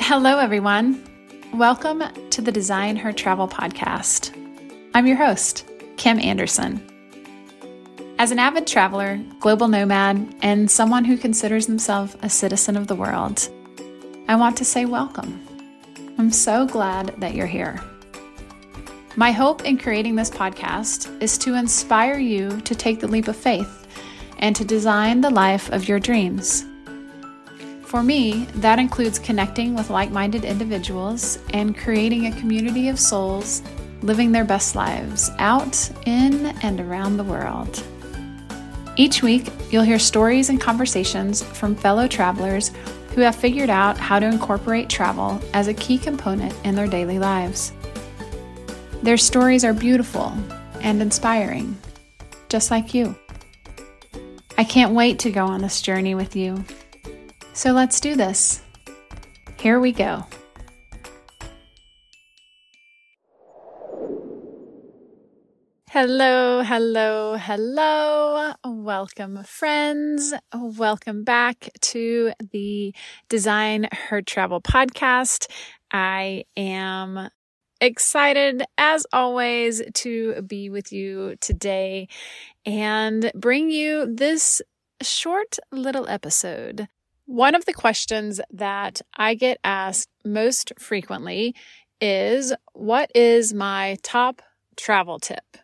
Hello, everyone. Welcome to the Design Her Travel podcast. I'm your host, Kim Anderson. As an avid traveler, global nomad, and someone who considers himself a citizen of the world, I want to say welcome. I'm so glad that you're here. My hope in creating this podcast is to inspire you to take the leap of faith and to design the life of your dreams. For me, that includes connecting with like minded individuals and creating a community of souls living their best lives out, in, and around the world. Each week, you'll hear stories and conversations from fellow travelers who have figured out how to incorporate travel as a key component in their daily lives. Their stories are beautiful and inspiring, just like you. I can't wait to go on this journey with you. So let's do this. Here we go. Hello, hello, hello. Welcome, friends. Welcome back to the Design Her Travel podcast. I am excited, as always, to be with you today and bring you this short little episode one of the questions that I get asked most frequently is What is my top travel tip?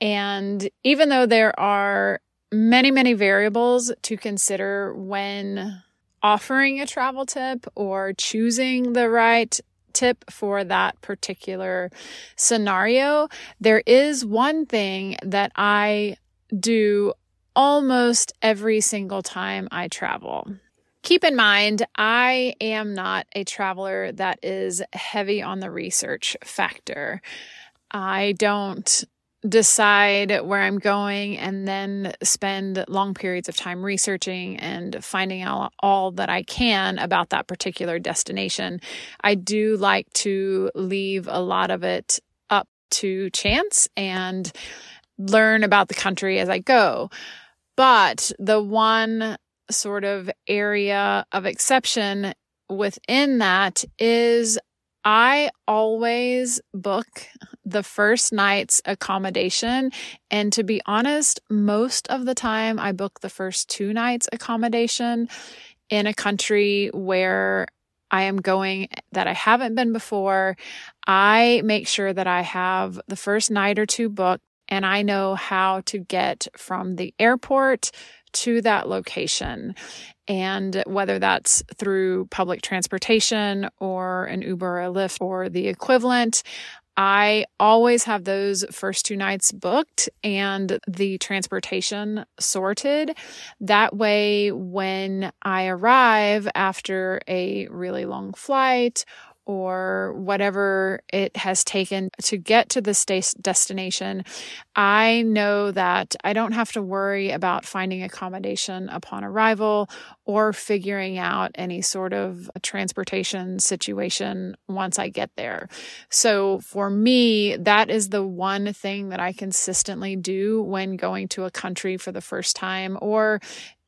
And even though there are many, many variables to consider when offering a travel tip or choosing the right tip for that particular scenario, there is one thing that I do almost every single time I travel. Keep in mind, I am not a traveler that is heavy on the research factor. I don't decide where I'm going and then spend long periods of time researching and finding out all that I can about that particular destination. I do like to leave a lot of it up to chance and learn about the country as I go. But the one sort of area of exception within that is I always book the first night's accommodation. And to be honest, most of the time I book the first two nights accommodation in a country where I am going that I haven't been before. I make sure that I have the first night or two booked and I know how to get from the airport to that location. And whether that's through public transportation or an Uber or a Lyft or the equivalent, I always have those first two nights booked and the transportation sorted. That way, when I arrive after a really long flight or whatever it has taken to get to the destination, I know that I don't have to worry about finding accommodation upon arrival or figuring out any sort of transportation situation once I get there. So for me, that is the one thing that I consistently do when going to a country for the first time or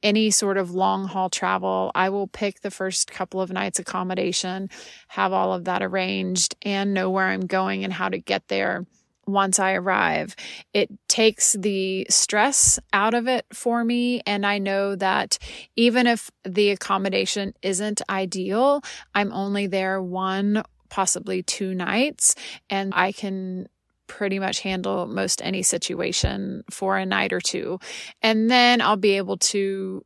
any sort of long haul travel, I will pick the first couple of nights accommodation, have all of that arranged, and know where I'm going and how to get there once I arrive. It takes the stress out of it for me. And I know that even if the accommodation isn't ideal, I'm only there one, possibly two nights, and I can pretty much handle most any situation for a night or two. And then I'll be able to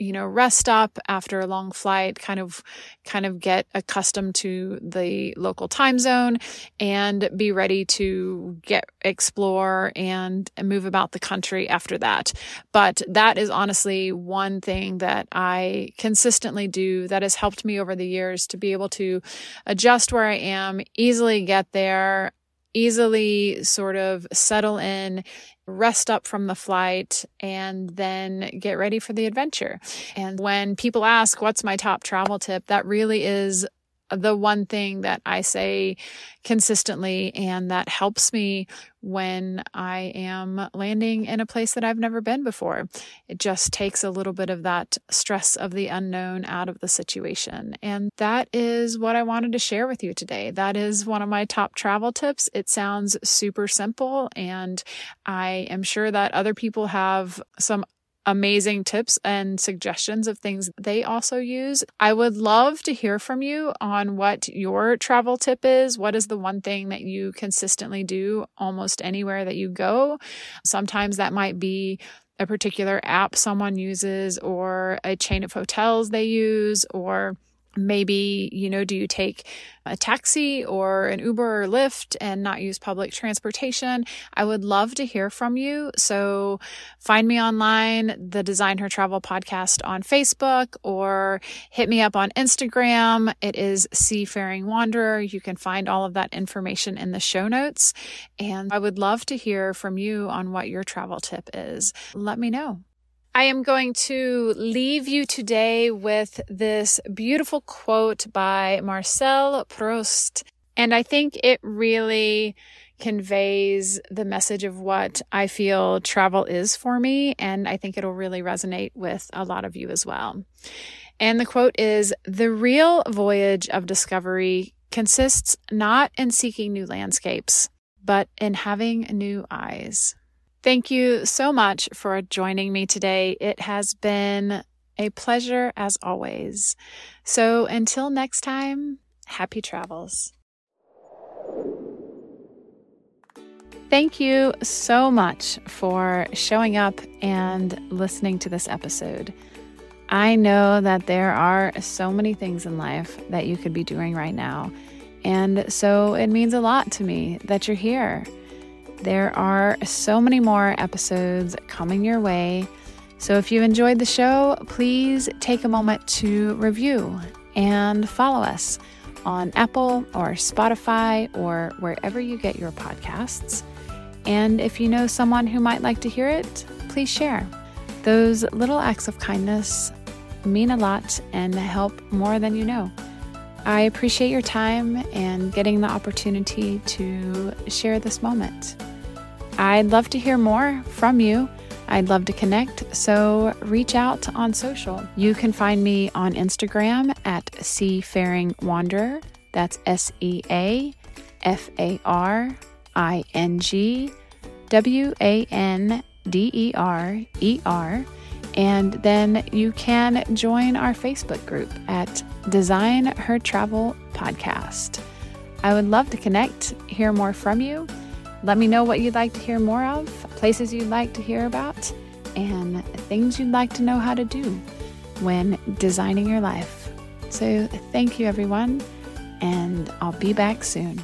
you know rest up after a long flight kind of kind of get accustomed to the local time zone and be ready to get explore and move about the country after that but that is honestly one thing that I consistently do that has helped me over the years to be able to adjust where I am easily get there easily sort of settle in, rest up from the flight, and then get ready for the adventure. And when people ask, What's my top travel tip? that really is the one thing that I say consistently and that helps me when I am landing in a place that I've never been before. It just takes a little bit of that stress of the unknown out of the situation. And that is what I wanted to share with you today. That is one of my top travel tips. It sounds super simple, and I am sure that other people have some amazing tips and suggestions of things they also use. I would love to hear from you on what your travel tip is. What is the one thing that you consistently do almost anywhere that you go? Sometimes that might be a particular app someone uses or a chain of hotels they use or maybe you know do you take a taxi or an uber or lyft and not use public transportation? I would love to hear from you. So find me online the design her travel podcast on facebook or hit me up on instagram. It is seafaring wanderer. You can find all of that information in the show notes. And i would love to hear from you on what your travel tip is. Let me know I am going to leave you today with this beautiful quote by Marcel Proust. And I think it really conveys the message of what I feel travel is for me. And I think it'll really resonate with a lot of you as well. And the quote is The real voyage of discovery consists not in seeking new landscapes, but in having new eyes. Thank you so much for joining me today. It has been a pleasure as always. So until next time, happy travels. Thank you so much for showing up and listening to this episode. I know that there are so many things in life that you could be doing right now. And so it means a lot to me that you're here. There are so many more episodes coming your way. So if you enjoyed the show, please take a moment to review and follow us on Apple or Spotify or wherever you get your podcasts. And if you know someone who might like to hear it, please share. Those little acts of kindness mean a lot and help more than you know. I appreciate your time and getting the opportunity to share this moment. I'd love to hear more from you. I'd love to connect, so reach out on social. You can find me on Instagram at Seafaring Wanderer. That's S E A F A R I N G W A N D E R E R. And then you can join our Facebook group at Design Her Travel Podcast. I would love to connect, hear more from you. Let me know what you'd like to hear more of, places you'd like to hear about, and things you'd like to know how to do when designing your life. So, thank you, everyone, and I'll be back soon.